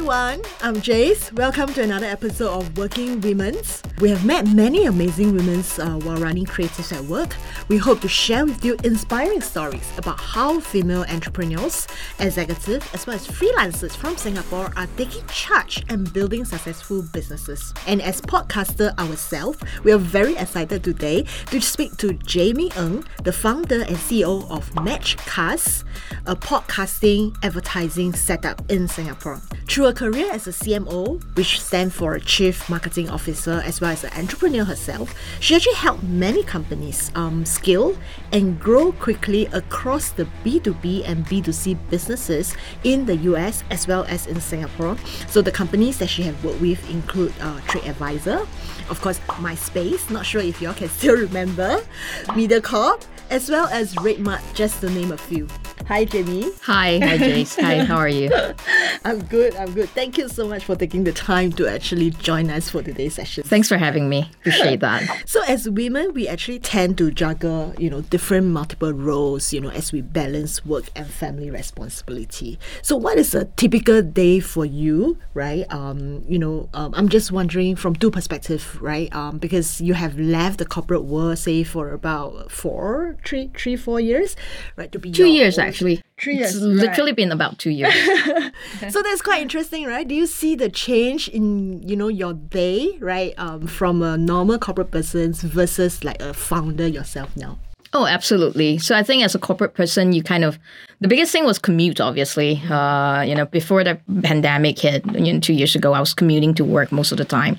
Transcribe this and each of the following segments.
everyone. I'm Jace. Welcome to another episode of Working Women's. We have met many amazing women uh, while running creatives at work. We hope to share with you inspiring stories about how female entrepreneurs, executives, as well as freelancers from Singapore are taking charge and building successful businesses. And as podcaster ourselves, we are very excited today to speak to Jamie Ng, the founder and CEO of Matchcast, a podcasting advertising setup in Singapore. Through a career as a CMO, which stands for Chief Marketing Officer, as well as an entrepreneur herself, she actually helped many companies um, scale and grow quickly across the B2B and B2C businesses in the US as well as in Singapore. So the companies that she has worked with include uh, TripAdvisor, of course, MySpace, not sure if y'all can still remember, MediaCorp, as well as RedMart, just to name a few. Hi, Jamie. Hi, hi, Jace. hi, how are you? I'm good. I'm good. Thank you so much for taking the time to actually join us for today's session. Thanks for having me. Appreciate that. So, as women, we actually tend to juggle, you know, different multiple roles, you know, as we balance work and family responsibility. So, what is a typical day for you, right? Um, you know, um, I'm just wondering from two perspectives, right? Um, because you have left the corporate world, say, for about four, three, three, four years, right? To be two years own, actually. Three years. It's literally right. been about two years. so that's quite interesting, right? Do you see the change in you know your day, right? Um, from a normal corporate person versus like a founder yourself now. Oh, absolutely. So I think as a corporate person, you kind of the biggest thing was commute. Obviously, uh, you know, before the pandemic hit, you know, two years ago, I was commuting to work most of the time.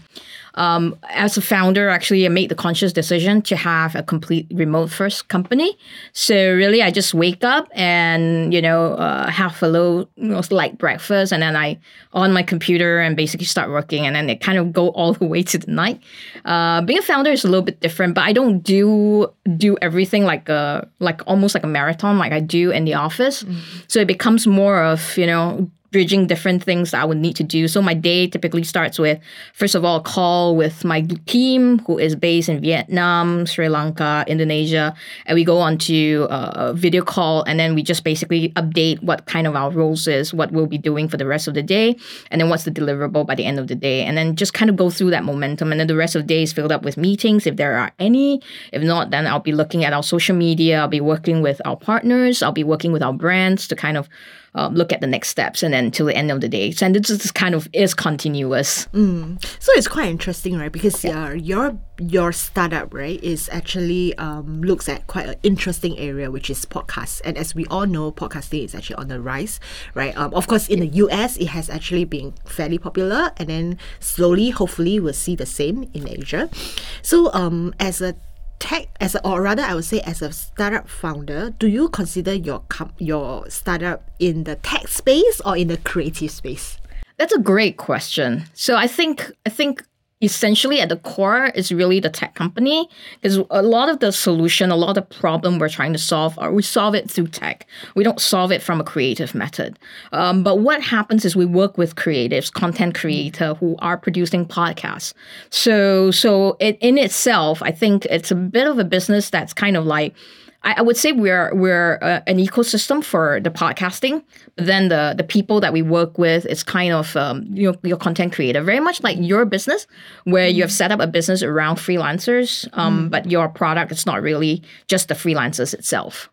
Um, as a founder, actually, I made the conscious decision to have a complete remote first company. So really, I just wake up and you know uh, have a little you know, light breakfast, and then I on my computer and basically start working, and then it kind of go all the way to the night. Uh, being a founder is a little bit different, but I don't do do everything like a like almost like a marathon like I do in the office. Mm-hmm. So it becomes more of you know bridging different things that I would need to do. So my day typically starts with, first of all, a call with my team who is based in Vietnam, Sri Lanka, Indonesia, and we go on to uh, a video call, and then we just basically update what kind of our roles is, what we'll be doing for the rest of the day, and then what's the deliverable by the end of the day, and then just kind of go through that momentum. And then the rest of the day is filled up with meetings if there are any. If not, then I'll be looking at our social media. I'll be working with our partners. I'll be working with our brands to kind of um, look at the next steps and then till the end of the day. And this is kind of is continuous. Mm. So it's quite interesting, right? Because yeah. uh, your your startup, right, is actually um, looks at quite an interesting area, which is podcasts. And as we all know, podcasting is actually on the rise, right? Um, of course, in the US, it has actually been fairly popular, and then slowly, hopefully, we'll see the same in Asia. So, um, as a tech as a, or rather I would say as a startup founder, do you consider your com- your startup in the tech space or in the creative space? That's a great question. So I think I think essentially at the core is really the tech company because a lot of the solution a lot of the problem we're trying to solve are we solve it through tech. We don't solve it from a creative method. Um, but what happens is we work with creatives content creator who are producing podcasts. So so it, in itself i think it's a bit of a business that's kind of like I, I would say we're we're uh, an ecosystem for the podcasting. But then the the people that we work with is kind of um, your your content creator, very much like your business, where mm. you have set up a business around freelancers, um, mm. but your product is not really just the freelancers itself.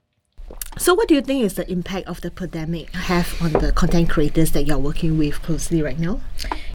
So, what do you think is the impact of the pandemic have on the content creators that you're working with closely right now?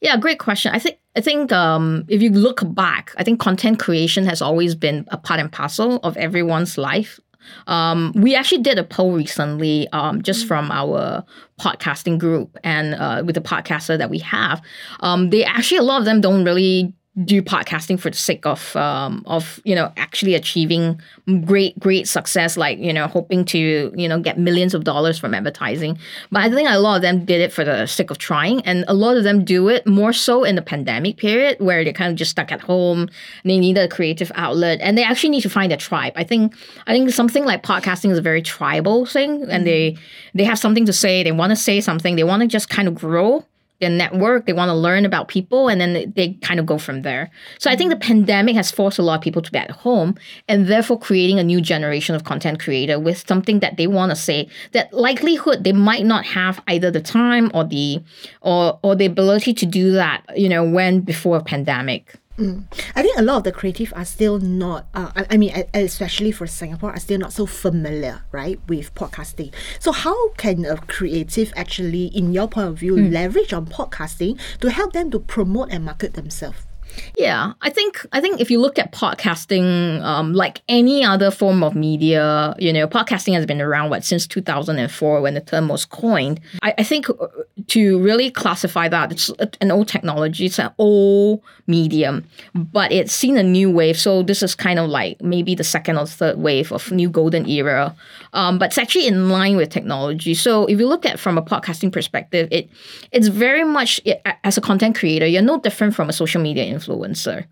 Yeah, great question. I think I think um, if you look back, I think content creation has always been a part and parcel of everyone's life um, we actually did a poll recently um, just mm. from our podcasting group and uh, with the podcaster that we have. Um, they actually, a lot of them don't really do podcasting for the sake of um, of you know actually achieving great great success like you know hoping to you know get millions of dollars from advertising. But i think a lot of them did it for the sake of trying and a lot of them do it more so in the pandemic period where they're kind of just stuck at home they need a creative outlet and they actually need to find a tribe. I think i think something like podcasting is a very tribal thing and they they have something to say they want to say something they want to just kind of grow their network, they want to learn about people, and then they, they kind of go from there. So I think the pandemic has forced a lot of people to be at home, and therefore creating a new generation of content creator with something that they want to say. That likelihood they might not have either the time or the or or the ability to do that, you know, when before a pandemic. Mm. I think a lot of the creative are still not, uh, I, I, mean, especially for Singapore, are still not so familiar, right, with podcasting. So, how can a creative actually, in your point of view, mm. leverage on podcasting to help them to promote and market themselves? Yeah, I think I think if you look at podcasting, um, like any other form of media, you know, podcasting has been around what since two thousand and four when the term was coined. I, I think uh, to really classify that, it's an old technology, it's an old medium, but it's seen a new wave. So this is kind of like maybe the second or third wave of new golden era, um, but it's actually in line with technology. So if you look at from a podcasting perspective, it it's very much as a content creator, you're no different from a social media influencer influencer.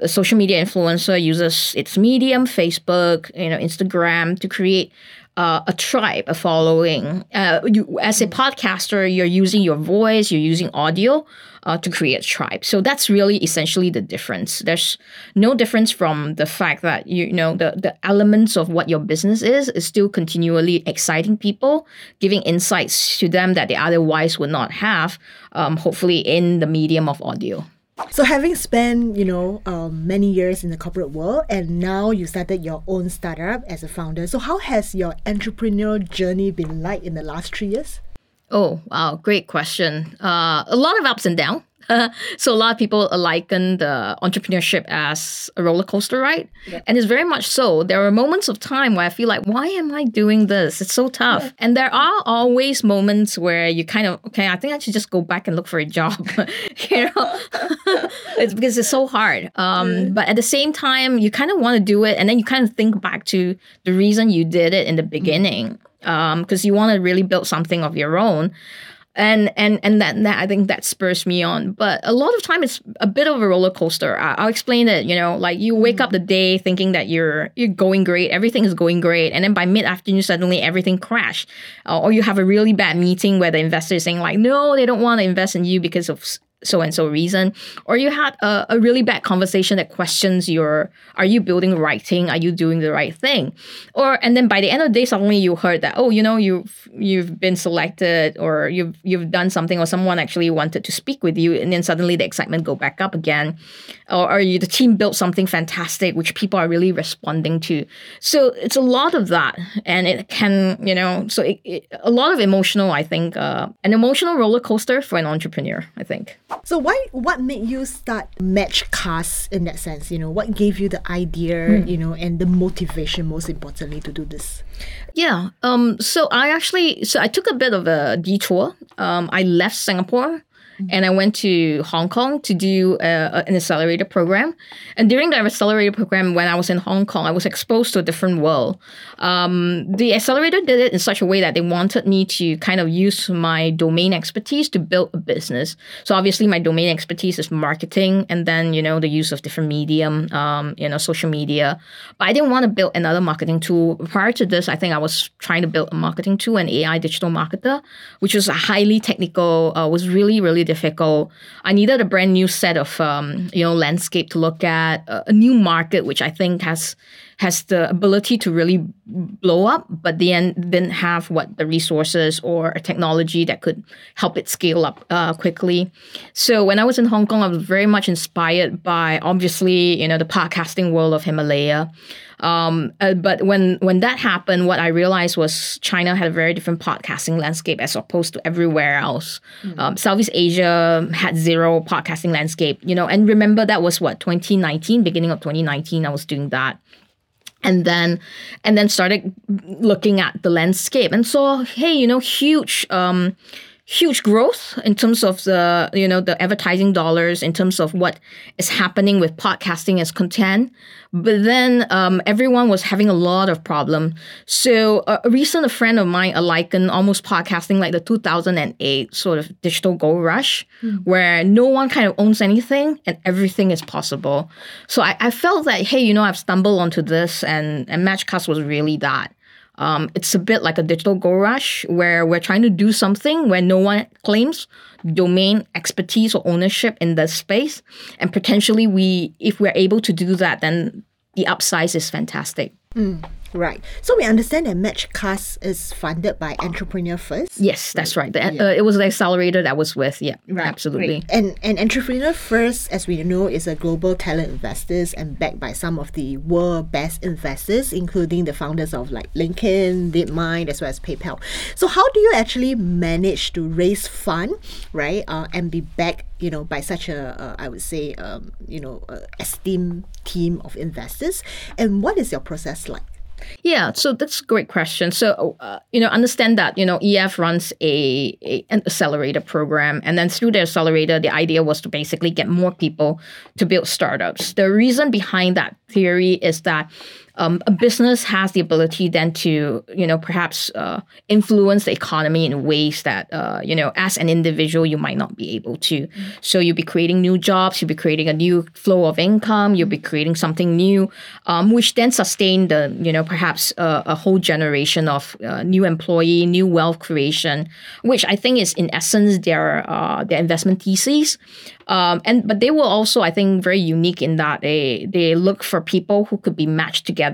A social media influencer uses its medium, Facebook, you know, Instagram to create uh, a tribe, a following. Uh, you, as a podcaster, you're using your voice, you're using audio uh, to create a tribe. So that's really essentially the difference. There's no difference from the fact that you know the the elements of what your business is is still continually exciting people, giving insights to them that they otherwise would not have. Um, hopefully, in the medium of audio. So, having spent, you know, um, many years in the corporate world, and now you started your own startup as a founder. So, how has your entrepreneurial journey been like in the last three years? Oh, wow, great question. Uh, a lot of ups and downs. so a lot of people liken the entrepreneurship as a roller coaster ride, yeah. and it's very much so. There are moments of time where I feel like, why am I doing this? It's so tough. Yeah. And there are always moments where you kind of, okay, I think I should just go back and look for a job. you know, it's because it's so hard. Um, mm. But at the same time, you kind of want to do it, and then you kind of think back to the reason you did it in the beginning, because um, you want to really build something of your own and and and that, that I think that spurs me on. But a lot of time it's a bit of a roller coaster. I, will explain it. You know, like you wake up the day thinking that you're you're going great, everything is going great, and then by mid afternoon suddenly everything crashed, uh, or you have a really bad meeting where the investor is saying like, no, they don't want to invest in you because of so and so reason or you had a, a really bad conversation that questions your are you building the right thing? Are you doing the right thing? Or and then by the end of the day suddenly you heard that oh you know you've you've been selected or you've you've done something or someone actually wanted to speak with you and then suddenly the excitement go back up again. Or, or you the team built something fantastic which people are really responding to. So it's a lot of that and it can you know so it, it, a lot of emotional i think uh, an emotional roller coaster for an entrepreneur i think so why what made you start Matchcast in that sense? You know, what gave you the idea, mm. you know, and the motivation most importantly to do this? Yeah. Um so I actually so I took a bit of a detour. Um I left Singapore and I went to Hong Kong to do uh, an accelerator program. And during that accelerator program, when I was in Hong Kong, I was exposed to a different world. Um, the accelerator did it in such a way that they wanted me to kind of use my domain expertise to build a business. So obviously, my domain expertise is marketing, and then you know the use of different medium, um, you know, social media. But I didn't want to build another marketing tool. Prior to this, I think I was trying to build a marketing tool, an AI digital marketer, which was highly technical, uh, was really really difficult. I needed a brand new set of um, you know landscape to look at, a, a new market which I think has has the ability to really blow up, but then didn't have what the resources or a technology that could help it scale up uh, quickly. So when I was in Hong Kong, I was very much inspired by obviously you know the podcasting world of Himalaya. Um, uh, but when when that happened, what I realized was China had a very different podcasting landscape as opposed to everywhere else. Mm-hmm. Um, Southeast Asia had zero podcasting landscape, you know. And remember that was what 2019, beginning of 2019, I was doing that and then and then started looking at the landscape and saw hey you know huge um huge growth in terms of the you know the advertising dollars in terms of what is happening with podcasting as content. But then um, everyone was having a lot of problem. So a, a recent a friend of mine a liken almost podcasting like the 2008 sort of digital gold rush mm. where no one kind of owns anything and everything is possible. So I, I felt that hey you know i've stumbled onto this and and matchcast was really that Um, it's a bit like a digital go rush where we're trying to do something where no one claims domain expertise or ownership in the space, and potentially we, if we're able to do that, then the upsize is fantastic. Mm. Right. So we understand that Matchcast is funded by Entrepreneur First. Yes, that's right. The, yeah. uh, it was the accelerator that was with. Yeah, right. absolutely. Great. And and Entrepreneur First, as we know, is a global talent investors and backed by some of the world best investors, including the founders of like LinkedIn, DeepMind, as well as PayPal. So how do you actually manage to raise fund, right, uh, and be backed, you know, by such a, uh, I would say, um, you know, esteemed team of investors? And what is your process like? Yeah, so that's a great question. So, uh, you know, understand that, you know, EF runs a, a, an accelerator program. And then through the accelerator, the idea was to basically get more people to build startups. The reason behind that theory is that um, a business has the ability then to, you know, perhaps uh, influence the economy in ways that, uh, you know, as an individual, you might not be able to. Mm-hmm. So you'll be creating new jobs, you'll be creating a new flow of income, you'll be creating something new, um, which then sustain the, you know, perhaps uh, a whole generation of uh, new employee, new wealth creation, which I think is in essence their uh, their investment thesis. Um, and but they were also, I think, very unique in that they they look for people who could be matched together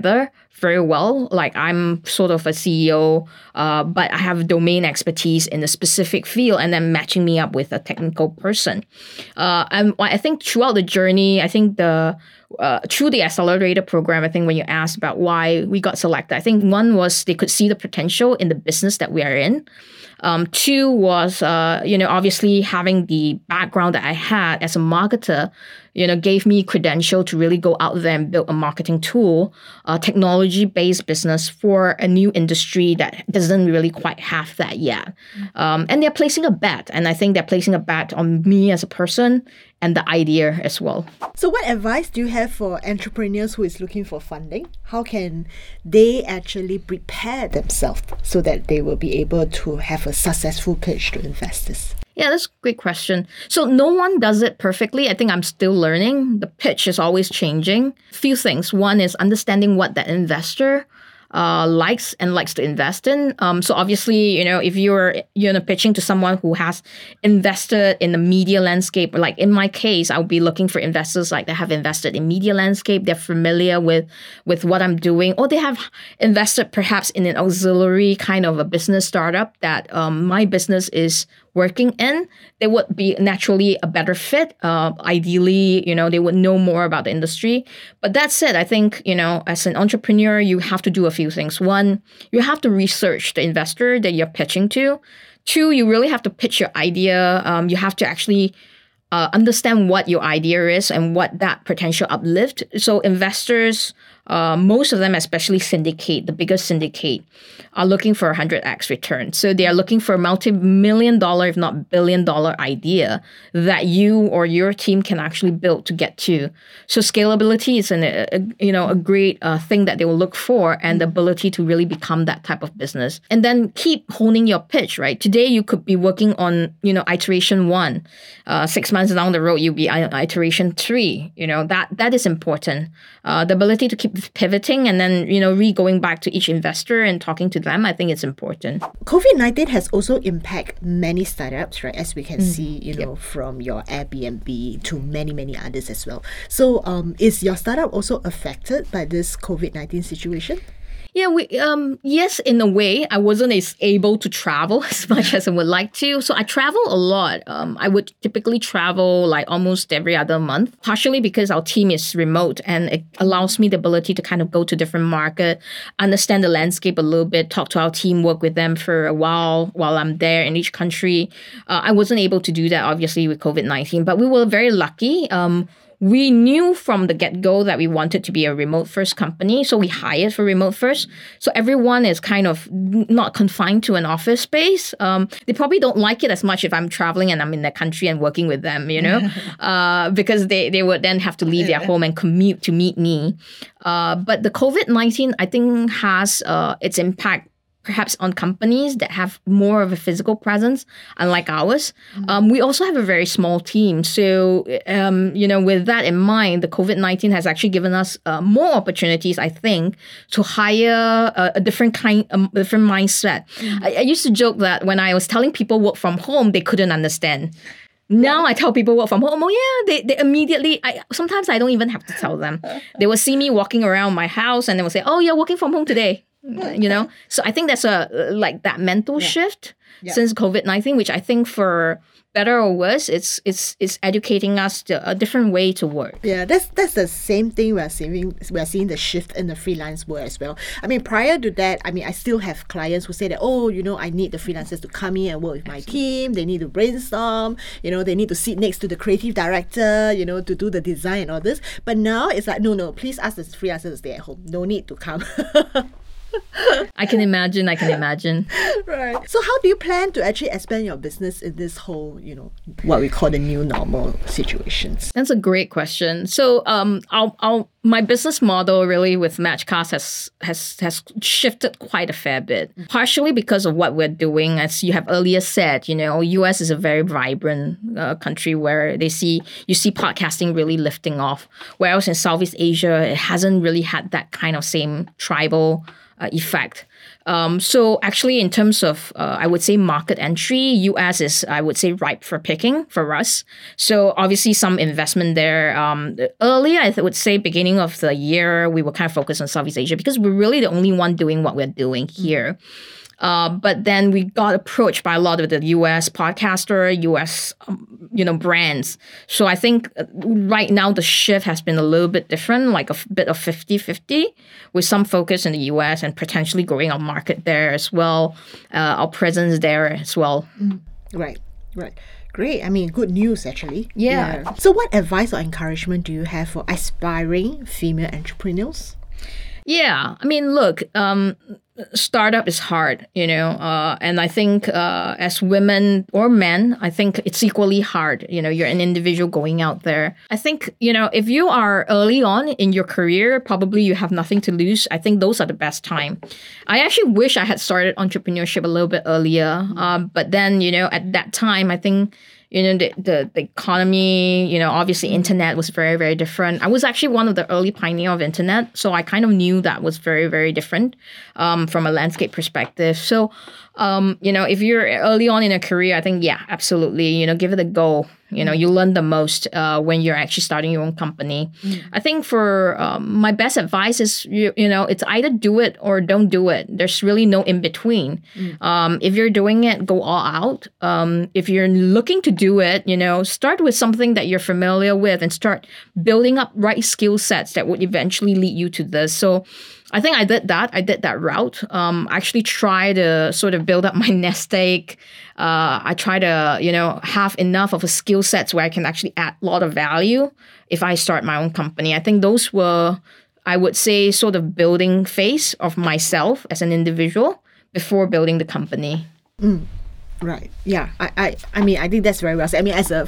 very well. Like I'm sort of a CEO, uh, but I have domain expertise in a specific field, and then matching me up with a technical person. Uh, and I think throughout the journey, I think the uh, through the accelerator program, I think when you asked about why we got selected, I think one was they could see the potential in the business that we are in. Um, two was, uh, you know, obviously having the background that I had as a marketer you know, gave me credential to really go out there and build a marketing tool, a technology-based business for a new industry that doesn't really quite have that yet. Um, and they're placing a bet, and I think they're placing a bet on me as a person and the idea as well. So, what advice do you have for entrepreneurs who is looking for funding? How can they actually prepare themselves so that they will be able to have a successful pitch to investors? Yeah, that's a great question. So no one does it perfectly. I think I'm still learning. The pitch is always changing. Few things. One is understanding what that investor uh, likes and likes to invest in. Um, so obviously, you know, if you're you know pitching to someone who has invested in the media landscape, like in my case, I would be looking for investors like that have invested in media landscape. They're familiar with with what I'm doing, or they have invested perhaps in an auxiliary kind of a business startup that um, my business is working in, they would be naturally a better fit. Uh, ideally, you know, they would know more about the industry. But that said, I think, you know, as an entrepreneur, you have to do a few things. One, you have to research the investor that you're pitching to. Two, you really have to pitch your idea. Um, you have to actually uh, understand what your idea is and what that potential uplift. So investors uh, most of them, especially syndicate, the biggest syndicate, are looking for a 100x return. So they are looking for a multi-million dollar, if not billion dollar idea that you or your team can actually build to get to. So scalability is an, a, a you know, a great uh, thing that they will look for and the ability to really become that type of business. And then keep honing your pitch, right? Today you could be working on, you know, iteration one. Uh, six months down the road, you'll be iteration three. You know, that that is important. Uh, the ability to keep pivoting and then you know re going back to each investor and talking to them i think it's important covid-19 has also impacted many startups right as we can mm. see you know yep. from your airbnb to many many others as well so um, is your startup also affected by this covid-19 situation yeah, we um yes, in a way, I wasn't as able to travel as much as I would like to. So I travel a lot. Um, I would typically travel like almost every other month, partially because our team is remote and it allows me the ability to kind of go to different market, understand the landscape a little bit, talk to our team, work with them for a while while I'm there in each country. Uh, I wasn't able to do that obviously with COVID nineteen, but we were very lucky. Um, we knew from the get go that we wanted to be a remote first company. So we hired for remote first. So everyone is kind of not confined to an office space. Um, they probably don't like it as much if I'm traveling and I'm in the country and working with them, you know, uh, because they, they would then have to leave their home and commute to meet me. Uh, but the COVID 19, I think, has uh, its impact perhaps on companies that have more of a physical presence, unlike ours. Um, we also have a very small team. So, um, you know, with that in mind, the COVID 19 has actually given us uh, more opportunities, I think, to hire a, a different kind, a different mindset. I, I used to joke that when I was telling people work from home, they couldn't understand. Now I tell people work from home. Oh yeah, they, they immediately. I sometimes I don't even have to tell them. They will see me walking around my house and they will say, "Oh, you're working from home today." Mm-hmm. You know. So I think that's a uh, like that mental shift since COVID nineteen, which I think for better or worse, it's it's it's educating us to a different way to work. Yeah, that's that's the same thing we're seeing we're seeing the shift in the freelance world as well. I mean, prior to that, I mean, I still have clients who say that, oh, you know, I need the freelancers to come in and work with my team. They need to brainstorm. You know, they need to sit next to the creative director. You know, to do the design and all this. But now it's like, no, no, please ask the freelancers to stay at home. No need to come. I can imagine. I can imagine. right. So, how do you plan to actually expand your business in this whole, you know, what we call the new normal situations? That's a great question. So, um, I'll, I'll, my business model really with Matchcast has has has shifted quite a fair bit. Partially because of what we're doing, as you have earlier said. You know, U.S. is a very vibrant uh, country where they see you see podcasting really lifting off. Whereas in Southeast Asia, it hasn't really had that kind of same tribal uh, effect. Um, so actually, in terms of, uh, I would say market entry, US is, I would say, ripe for picking for us. So obviously, some investment there. Um, earlier, I would say, beginning of the year, we were kind of focused on Southeast Asia because we're really the only one doing what we're doing here. Uh, but then we got approached by a lot of the U.S. podcaster, U.S. Um, you know brands. So I think uh, right now the shift has been a little bit different, like a bit of 50-50, with some focus in the U.S. and potentially growing our market there as well, uh, our presence there as well. Right, right. Great. I mean, good news actually. Yeah. So, what advice or encouragement do you have for aspiring female entrepreneurs? Yeah, I mean, look, um, startup is hard, you know, uh, and I think uh, as women or men, I think it's equally hard. You know, you're an individual going out there. I think you know if you are early on in your career, probably you have nothing to lose. I think those are the best time. I actually wish I had started entrepreneurship a little bit earlier, um, but then you know at that time, I think you know the, the, the economy you know obviously internet was very very different. I was actually one of the early pioneer of internet so i kind of knew that was very very different um, from a landscape perspective. So um, you know if you're early on in a career i think yeah absolutely you know give it a go. You know you learn the most uh, when you're actually starting your own company. I think for um, my best advice is you, you know it's either do it or don't do it. There's really no in between. Um, if you're doing it go all out. Um, if you're looking to do it you know start with something that you're familiar with and start building up right skill sets that would eventually lead you to this. So I think I did that. I did that route. Um, I actually try to sort of build up my nest egg. Uh, I try to, you know, have enough of a skill sets where I can actually add a lot of value if I start my own company. I think those were, I would say, sort of building phase of myself as an individual before building the company. Right. Yeah. I, I, I mean, I think that's very well said. I mean, as a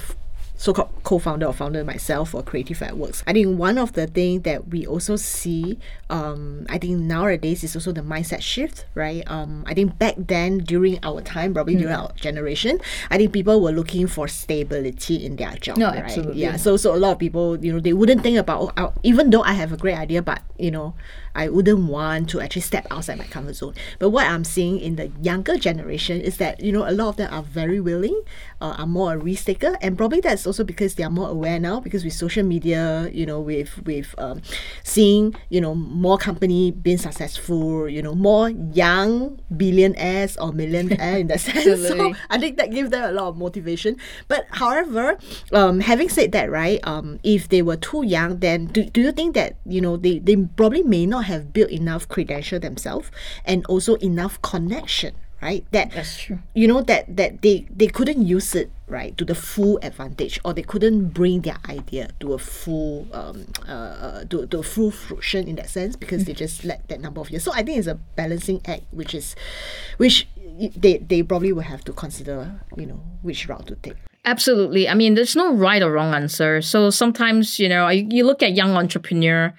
so-called co-founder or founder myself for Creative at Works, I think one of the things that we also see, um, I think nowadays is also the mindset shift, right? Um, I think back then during our time, probably during our generation, I think people were looking for stability in their job. No, right? absolutely. Yeah. So, so a lot of people, you know, they wouldn't think about, oh, even though I have a great idea, but you know, I wouldn't want to actually step outside my comfort zone. But what I'm seeing in the younger generation is that you know a lot of them are very willing, uh, are more a risk taker, and probably that's also because they are more aware now because with social media, you know, with with um, seeing you know more company being successful, you know, more young billionaires or millionaire in that sense. So I think that gives them a lot of motivation. But however, um, having said that, right, um, if they were too young, then do, do you think that you know they, they probably may not have built enough credential themselves and also enough connection, right? That That's true. you know that that they they couldn't use it right to the full advantage or they couldn't bring their idea to a full um uh, uh to, to a full fruition in that sense because they just let that number of years so i think it's a balancing act which is which they they probably will have to consider you know which route to take Absolutely. I mean, there's no right or wrong answer. So sometimes, you know, you look at young entrepreneur,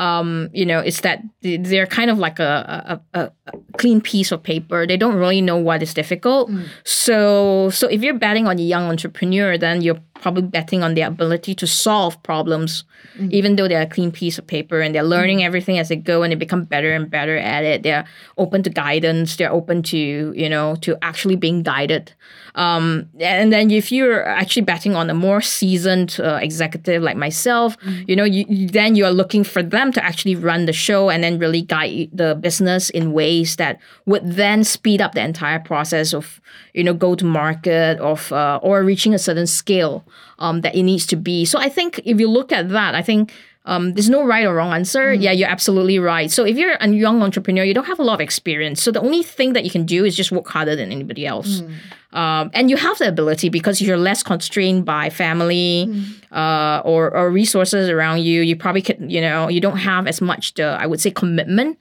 um, you know, it's that they're kind of like a, a, a, clean piece of paper. They don't really know what is difficult. Mm. So, so if you're betting on a young entrepreneur, then you're probably betting on their ability to solve problems, mm. even though they're a clean piece of paper and they're learning mm. everything as they go and they become better and better at it. They're open to guidance. They're open to you know to actually being guided. Um, and then if you're actually betting on a more seasoned uh, executive like myself, mm. you know, you, you, then you are looking for them to actually run the show and then really guide the business in ways that would then speed up the entire process of you know go to market of uh, or reaching a certain scale um, that it needs to be. So I think if you look at that, I think um, there's no right or wrong answer. Mm. Yeah, you're absolutely right. So if you're a young entrepreneur, you don't have a lot of experience. So the only thing that you can do is just work harder than anybody else. Mm. Um, and you have the ability because you're less constrained by family mm. uh, or, or resources around you. You probably could, you know, you don't have as much the I would say commitment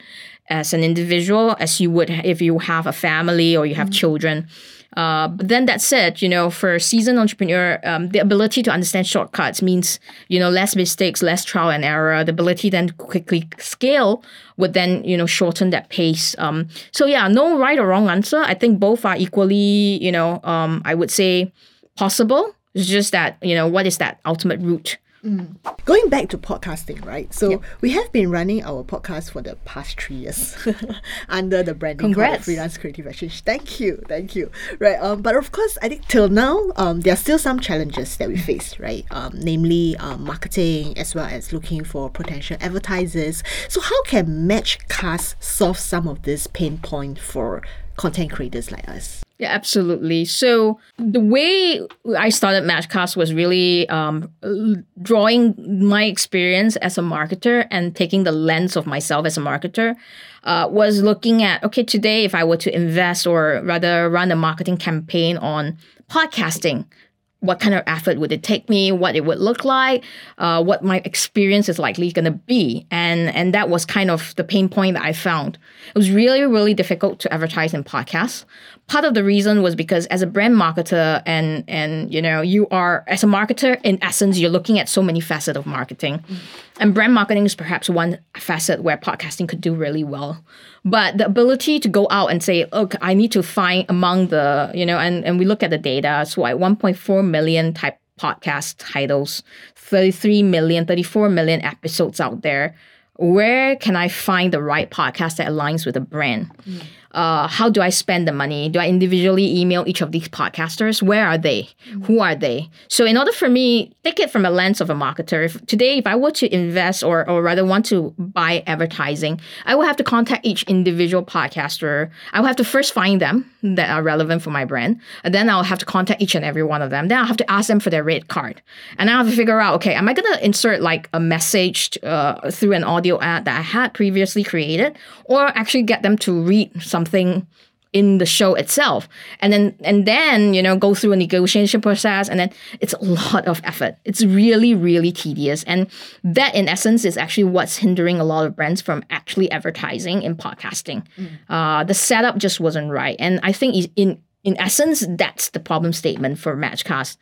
as an individual as you would if you have a family or you have mm. children. Uh, but then that said, you know, for a seasoned entrepreneur, um, the ability to understand shortcuts means, you know, less mistakes, less trial and error. The ability then quickly scale would then, you know, shorten that pace. Um, so yeah, no right or wrong answer. I think both are equally, you know, um, I would say possible. It's just that, you know, what is that ultimate route? Mm. Going back to podcasting, right? So yep. we have been running our podcast for the past three years under the branding Congrats. Freelance Creative Exchange. Thank you, thank you. Right. Um, but of course, I think till now, um, there are still some challenges that we face, right? Um, namely, um, marketing as well as looking for potential advertisers. So how can Matchcast solve some of this pain point for content creators like us? Yeah, absolutely. So the way I started Matchcast was really um, drawing my experience as a marketer and taking the lens of myself as a marketer. Uh, was looking at okay today if I were to invest or rather run a marketing campaign on podcasting, what kind of effort would it take me, what it would look like, uh, what my experience is likely going to be, and and that was kind of the pain point that I found. It was really really difficult to advertise in podcasts. Part of the reason was because as a brand marketer and and you know you are as a marketer in essence you're looking at so many facets of marketing, mm. and brand marketing is perhaps one facet where podcasting could do really well. But the ability to go out and say, look, I need to find among the, you know, and, and we look at the data, so like 1.4 million type podcast titles, 33 million, 34 million episodes out there. Where can I find the right podcast that aligns with the brand? Mm uh, how do I spend the money? Do I individually email each of these podcasters? Where are they? Who are they? So in order for me, take it from a lens of a marketer. If, today, if I were to invest or, or rather want to buy advertising, I will have to contact each individual podcaster. I will have to first find them that are relevant for my brand. And then I'll have to contact each and every one of them. Then I'll have to ask them for their rate card. And I have to figure out, okay, am I going to insert like a message uh, through an audio ad that I had previously created or actually get them to read some something in the show itself. And then and then you know go through a negotiation process and then it's a lot of effort. It's really really tedious. And that in essence is actually what's hindering a lot of brands from actually advertising in podcasting. Mm. uh, the setup just wasn't right. And i think in in essence that's the problem statement for matchcast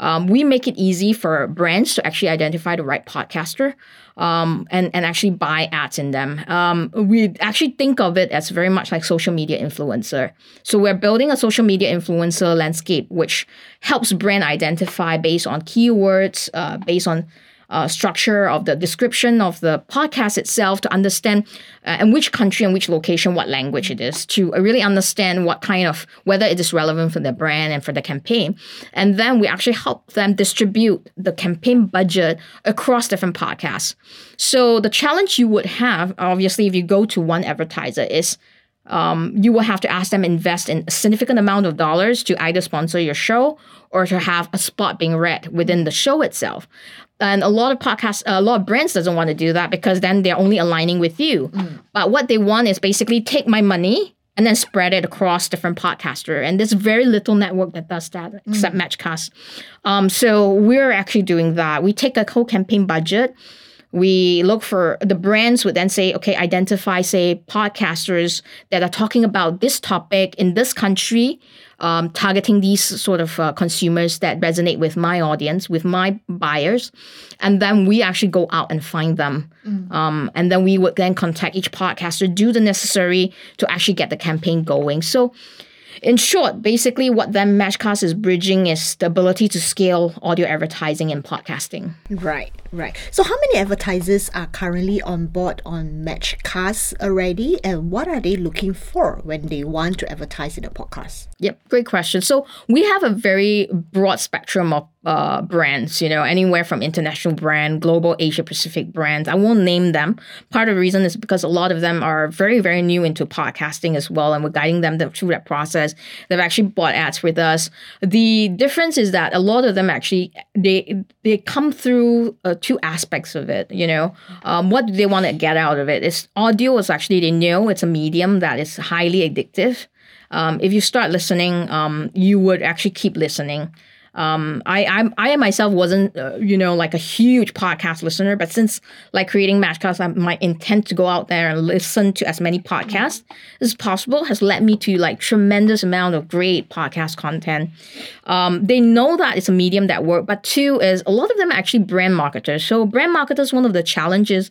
um, we make it easy for brands to actually identify the right podcaster um, and, and actually buy ads in them. Um, we actually think of it as very much like social media influencer. So we're building a social media influencer landscape, which helps brand identify based on keywords, uh, based on uh, structure of the description of the podcast itself to understand uh, in which country and which location what language it is to really understand what kind of whether it is relevant for the brand and for the campaign and then we actually help them distribute the campaign budget across different podcasts so the challenge you would have obviously if you go to one advertiser is um, you will have to ask them invest in a significant amount of dollars to either sponsor your show or to have a spot being read within the show itself. And a lot of podcasts, a lot of brands doesn't want to do that because then they're only aligning with you. Mm. But what they want is basically take my money and then spread it across different podcaster. And there's very little network that does that except mm. Matchcast. Um, so we're actually doing that. We take a whole campaign budget we look for the brands would then say okay identify say podcasters that are talking about this topic in this country um, targeting these sort of uh, consumers that resonate with my audience with my buyers and then we actually go out and find them mm. um, and then we would then contact each podcaster do the necessary to actually get the campaign going so in short, basically what then Matchcast is bridging is the ability to scale audio advertising and podcasting. Right, right. So how many advertisers are currently on board on Matchcast already and what are they looking for when they want to advertise in a podcast? Yep, great question. So we have a very broad spectrum of uh, brands, you know, anywhere from international brand, global Asia Pacific brands. I won't name them. Part of the reason is because a lot of them are very, very new into podcasting as well, and we're guiding them through that process. They've actually bought ads with us. The difference is that a lot of them actually they they come through uh, two aspects of it. You know, um, what do they want to get out of it? It's audio is actually they know it's a medium that is highly addictive. Um, if you start listening, um, you would actually keep listening. Um, I, I, I myself wasn't, uh, you know, like a huge podcast listener, but since like creating Matchcast, I, my intent to go out there and listen to as many podcasts as possible has led me to like tremendous amount of great podcast content. Um, they know that it's a medium that work, but two is a lot of them are actually brand marketers. So brand marketers, one of the challenges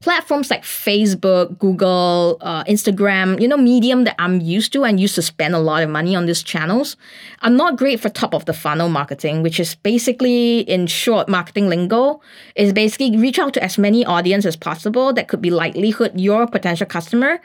platforms like Facebook, Google, uh, Instagram, you know, medium that I'm used to and used to spend a lot of money on these channels are not great for top of the funnel marketing, which is basically, in short, marketing lingo, is basically reach out to as many audience as possible that could be likelihood your potential customer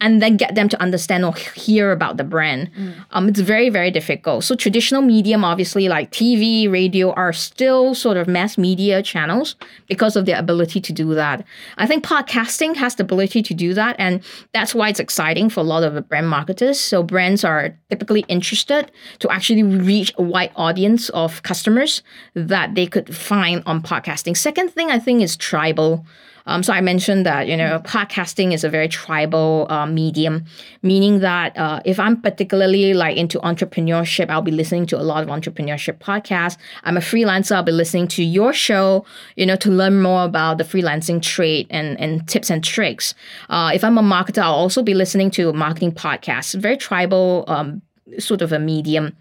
and then get them to understand or hear about the brand. Mm. Um, it's very, very difficult. So traditional medium, obviously like TV, radio, are still sort of mass media channels because of their ability to do that. I think podcasting has the ability to do that, and that's why it's exciting for a lot of the brand marketers. So brands are typically interested to actually reach a wide audience of customers that they could find on podcasting. Second thing I think is tribal. Um, so I mentioned that you know podcasting is a very tribal uh, medium, meaning that uh, if I'm particularly like into entrepreneurship, I'll be listening to a lot of entrepreneurship podcasts. I'm a freelancer, I'll be listening to your show, you know, to learn more about the freelancing trade and and tips and tricks. Uh, if I'm a marketer, I'll also be listening to marketing podcasts. Very tribal. Um, sort of a medium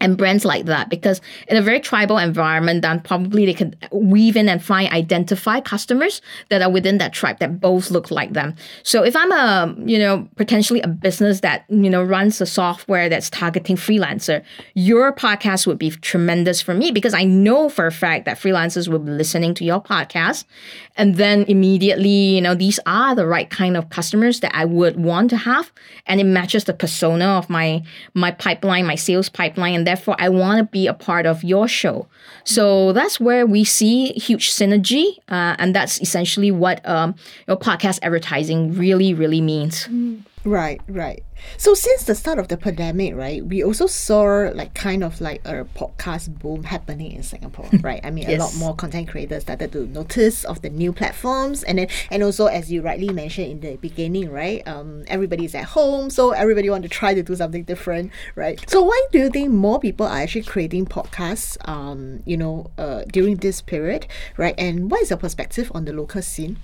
and brands like that because in a very tribal environment then probably they can weave in and find identify customers that are within that tribe that both look like them. So if i'm a you know potentially a business that you know runs a software that's targeting freelancer your podcast would be tremendous for me because i know for a fact that freelancers will be listening to your podcast and then immediately you know these are the right kind of customers that i would want to have and it matches the persona of my my pipeline my sales pipeline and therefore I want to be a part of your show. So that's where we see huge synergy, uh, and that's essentially what um, your podcast advertising really, really means. Mm. Right, right. So since the start of the pandemic, right, we also saw like kind of like a podcast boom happening in Singapore, right? I mean, yes. a lot more content creators started to notice of the new platforms, and then and also as you rightly mentioned in the beginning, right? Um, everybody's at home, so everybody want to try to do something different, right? So why do you think more people are actually creating podcasts, um, you know, uh, during this period, right? And what is your perspective on the local scene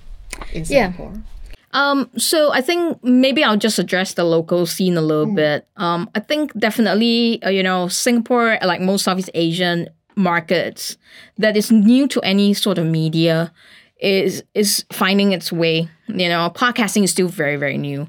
in Singapore? Yeah. Um, so I think maybe I'll just address the local scene a little mm. bit. Um, I think definitely, uh, you know, Singapore, like most Southeast Asian markets, that is new to any sort of media, is is finding its way. You know, podcasting is still very very new.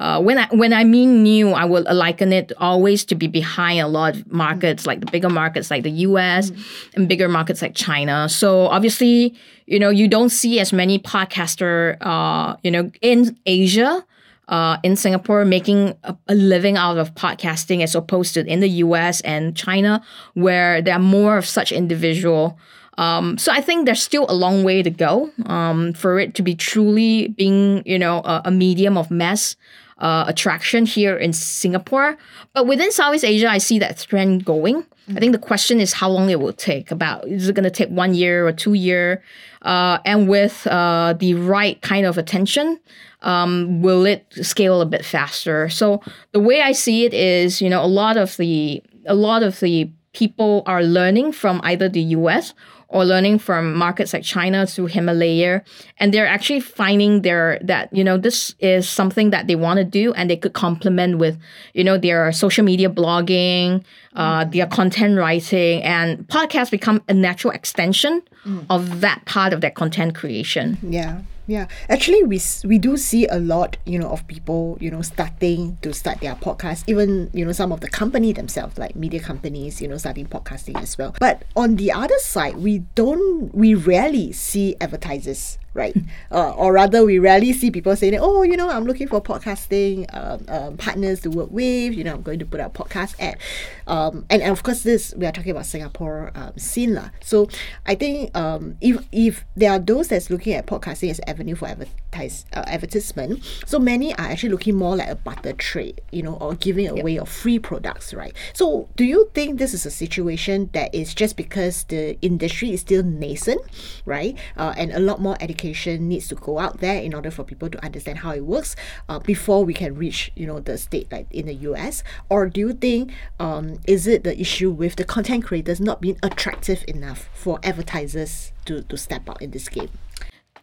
Uh, when I when I mean new, I will liken it always to be behind a lot of markets, like the bigger markets like the U.S. Mm. and bigger markets like China. So obviously, you know, you don't see as many podcaster, uh, you know, in Asia. Uh, in Singapore, making a, a, living out of podcasting as opposed to in the US and China, where there are more of such individual. Um, so I think there's still a long way to go um, for it to be truly being, you know, a, a medium of mass uh, attraction here in Singapore. But within Southeast Asia, I see that trend going. I think the question is how long it will take. About is it going to take one year or two year? Uh, and with uh, the right kind of attention, um, will it scale a bit faster? So the way I see it is, you know, a lot of the a lot of the people are learning from either the U.S or learning from markets like China through Himalaya, and they're actually finding their that you know this is something that they want to do, and they could complement with you know their social media blogging, uh, their content writing, and podcasts become a natural extension mm. of that part of their content creation. Yeah. Yeah, actually, we we do see a lot, you know, of people, you know, starting to start their podcast. Even you know, some of the company themselves, like media companies, you know, starting podcasting as well. But on the other side, we don't, we rarely see advertisers right? uh, or rather, we rarely see people saying, "Oh, you know, I'm looking for podcasting um, um, partners to work with. You know, I'm going to put out podcast ad." Um, and, and of course, this we are talking about Singapore um, scene lah. So I think um, if if there are those that's looking at podcasting as avenue for advertise uh, advertisement, so many are actually looking more like a barter trade, you know, or giving away yep. of free products, right? So do you think this is a situation that is just because the industry is still nascent, right? Uh, and a lot more education education needs to go out there in order for people to understand how it works uh, before we can reach you know the state like in the US or do you think um, is it the issue with the content creators not being attractive enough for advertisers to, to step out in this game?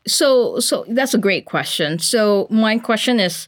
So so that's a great question. So my question is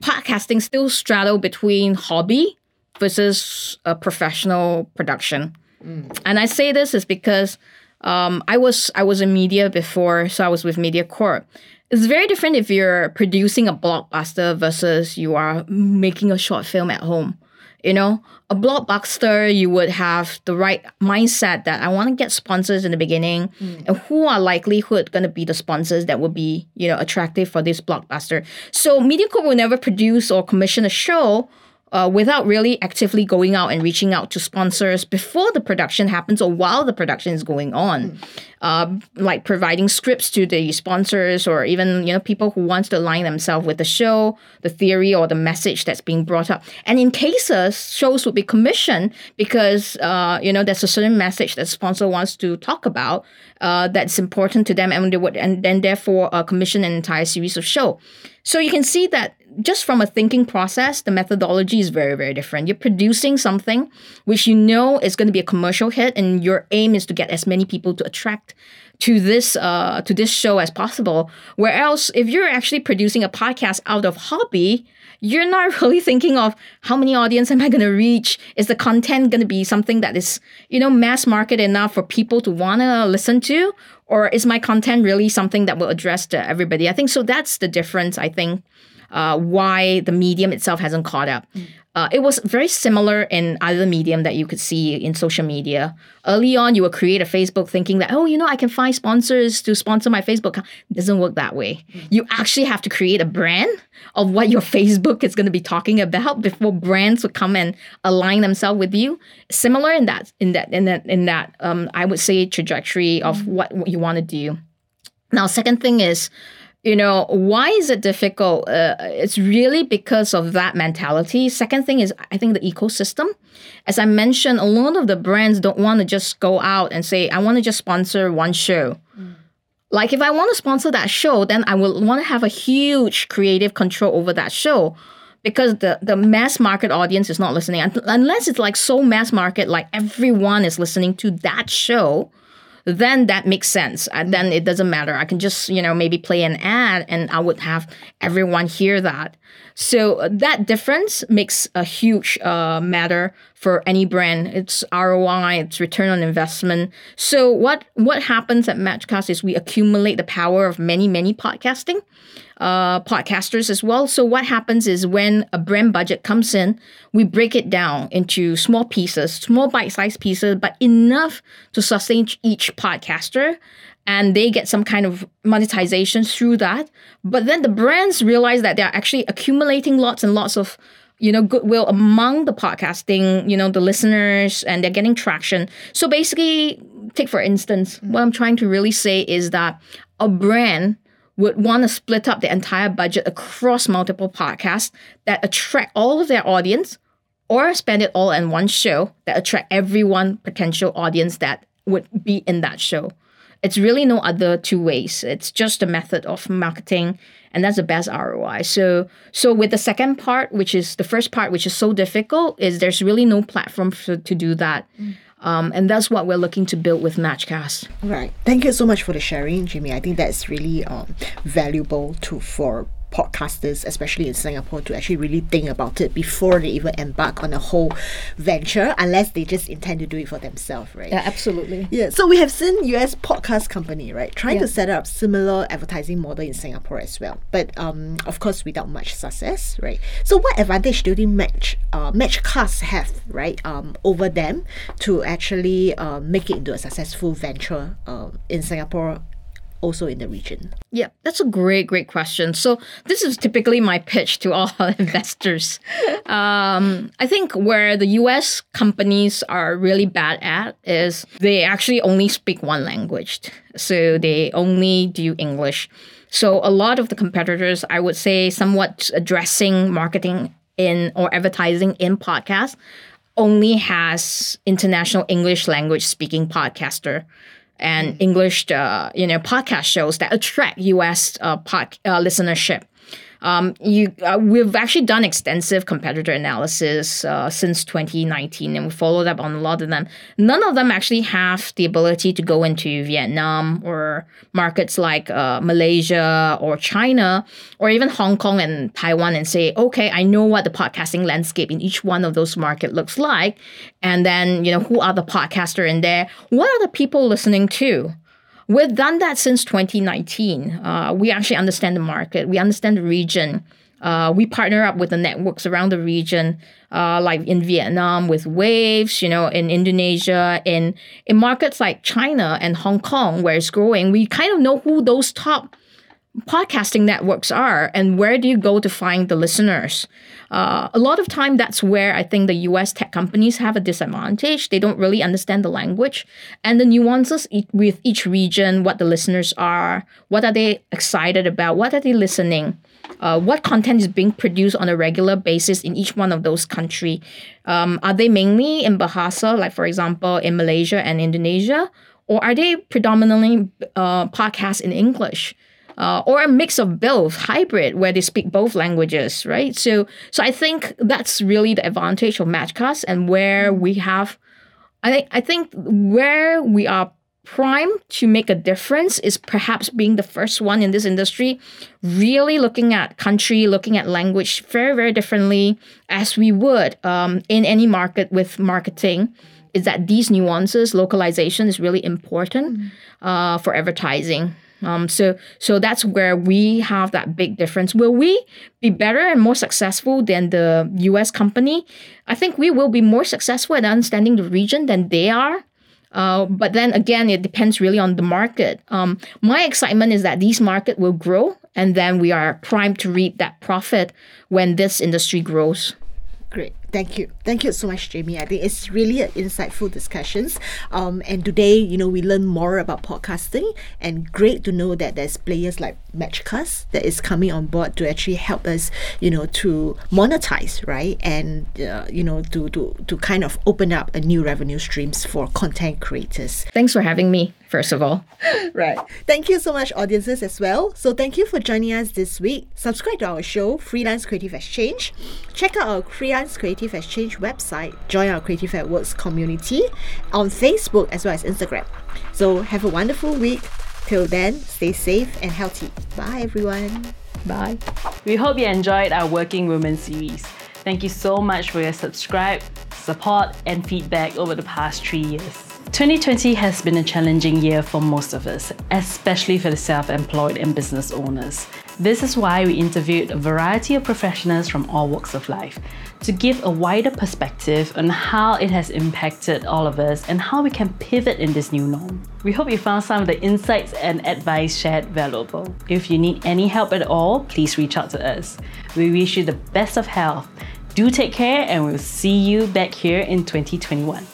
podcasting still straddle between hobby versus a professional production? Mm. and i say this is because um, I was I was in media before, so I was with MediaCorp. It's very different if you're producing a blockbuster versus you are making a short film at home. You know, a blockbuster, you would have the right mindset that I want to get sponsors in the beginning, mm. and who are likelihood going to be the sponsors that would be you know attractive for this blockbuster. So MediaCorp will never produce or commission a show uh, without really actively going out and reaching out to sponsors before the production happens or while the production is going on. Mm. Uh, like providing scripts to the sponsors or even you know people who want to align themselves with the show, the theory or the message that's being brought up. And in cases, shows would be commissioned because uh, you know there's a certain message that sponsor wants to talk about uh, that's important to them, and they would and then therefore uh, commission an entire series of show. So you can see that just from a thinking process, the methodology is very, very different. You're producing something which you know is going to be a commercial hit, and your aim is to get as many people to attract to this uh, to this show as possible. Whereas if you're actually producing a podcast out of hobby, you're not really thinking of how many audience am I going to reach? Is the content going to be something that is you know mass market enough for people to want to listen to, or is my content really something that will address to everybody? I think so. That's the difference. I think uh, why the medium itself hasn't caught up. Mm. Uh, it was very similar in other medium that you could see in social media. Early on, you would create a Facebook thinking that, oh, you know, I can find sponsors to sponsor my Facebook. It doesn't work that way. Mm. You actually have to create a brand of what your Facebook is going to be talking about before brands would come and align themselves with you. Similar in that, in that, in that, in that, um, I would say trajectory of mm. what, what you want to do. Now, second thing is you know why is it difficult uh, it's really because of that mentality. Second thing is i think the ecosystem. As i mentioned a lot of the brands don't want to just go out and say i want to just sponsor one show. Mm. like if i want to sponsor that show then i will want to have a huge creative control over that show because the, the mass market audience is not listening. Unless it's like so mass market like everyone is listening to that show then that makes sense. And then it doesn't matter. I can just, you know, maybe play an ad and I would have everyone hear that. So uh, that difference makes a huge uh, matter for any brand. It's ROI, it's return on investment. So what what happens at Matchcast is we accumulate the power of many many podcasting uh, podcasters as well. So what happens is when a brand budget comes in, we break it down into small pieces, small bite-sized pieces, but enough to sustain each podcaster and they get some kind of monetization through that. But then the brands realize that they're actually accumulating lots and lots of you know goodwill among the podcasting you know the listeners and they're getting traction so basically take for instance what i'm trying to really say is that a brand would want to split up the entire budget across multiple podcasts that attract all of their audience or spend it all in one show that attract every one potential audience that would be in that show. It's really no other two ways. It's just a method of marketing and that's the best ROI. So so with the second part, which is the first part, which is so difficult, is there's really no platform for, to do that. Mm. Um, and that's what we're looking to build with Matchcast. Right. Thank you so much for the sharing, Jimmy. I think that's really um, valuable to for podcasters, especially in Singapore, to actually really think about it before they even embark on a whole venture, unless they just intend to do it for themselves, right? Yeah, absolutely. Yeah. So we have seen US podcast company, right, trying Yeah. to set up similar advertising model in Singapore as well, but um, of course without much success, right? So what advantage do you think Match uh, Matchcast have, right, um, over them to actually uh, make it into a successful venture um, in Singapore, also in the region? Yeah, that's a great, great question. So this is typically my pitch to all investors. Um, I think where the U.S. companies are really bad at is they actually only speak one language, so they only do English. So a lot of the competitors, I would say, somewhat addressing marketing in or advertising in podcasts, only has international English language speaking podcaster and English, uh, you know, podcast shows that attract U.S. Uh, pod, uh, listenership. Um, you, uh, we've actually done extensive competitor analysis uh, since 2019, and we followed up on a lot of them. None of them actually have the ability to go into Vietnam or markets like uh, Malaysia or China or even Hong Kong and Taiwan and say, okay, I know what the podcasting landscape in each one of those market looks like, and then you know who are the podcaster in there, what are the people listening to. We've done that since 2019. Uh, we actually understand the market, we understand the region. Uh, we partner up with the networks around the region, uh, like in Vietnam with Waves, you know, in Indonesia, in in markets like China and Hong Kong, where it's growing. We kind of know who those top podcasting networks are and where do you go to find the listeners? Uh, a lot of time that's where i think the us tech companies have a disadvantage. They don't really understand the language and the nuances e- with each region what the listeners are what are they excited about what are they listening uh, what content is being produced on a regular basis in each one of those country. Um, are they mainly in bahasa like for example in malaysia and indonesia or are they predominantly uh, podcasts in english uh, or a mix of both, hybrid, where they speak both languages, right? So, so I think that's really the advantage of Matchcast, and where we have, I think, I think where we are prime to make a difference is perhaps being the first one in this industry, really looking at country, looking at language very, very differently as we would um, in any market with marketing. Is that these nuances, localization is really important uh, for advertising. Um, so so that's where we have that big difference. Will we be better and more successful than the US company? I think we will be more successful at understanding the region than they are. Uh, but then again, it depends really on the market. Um, my excitement is that these market will grow, and then we are primed to reap that profit when this industry grows. Great. Thank you. Thank you so much, Jamie. I think it's really an insightful discussions. Um, and today, you know, we learn more about podcasting and great to know that there's players like Matchcast that is coming on board to actually help us, you know, to monetize, right? And, uh, you know, to, to, to kind of open up a new revenue streams for content creators. Thanks for having me, first of all. Right. Thank you so much, audiences, as well. So, thank you for joining us this week. Subscribe to our show, Freelance Creative Exchange. Check out our Freelance Creative Exchange website. Join our Creative at Works community on Facebook as well as Instagram. So, have a wonderful week. Till then, stay safe and healthy. Bye, everyone. Bye. We hope you enjoyed our Working Women series. Thank you so much for your subscribe, support, and feedback over the past three years. 2020 has been a challenging year for most of us, especially for the self employed and business owners. This is why we interviewed a variety of professionals from all walks of life to give a wider perspective on how it has impacted all of us and how we can pivot in this new norm. We hope you found some of the insights and advice shared valuable. If you need any help at all, please reach out to us. We wish you the best of health. Do take care, and we'll see you back here in 2021.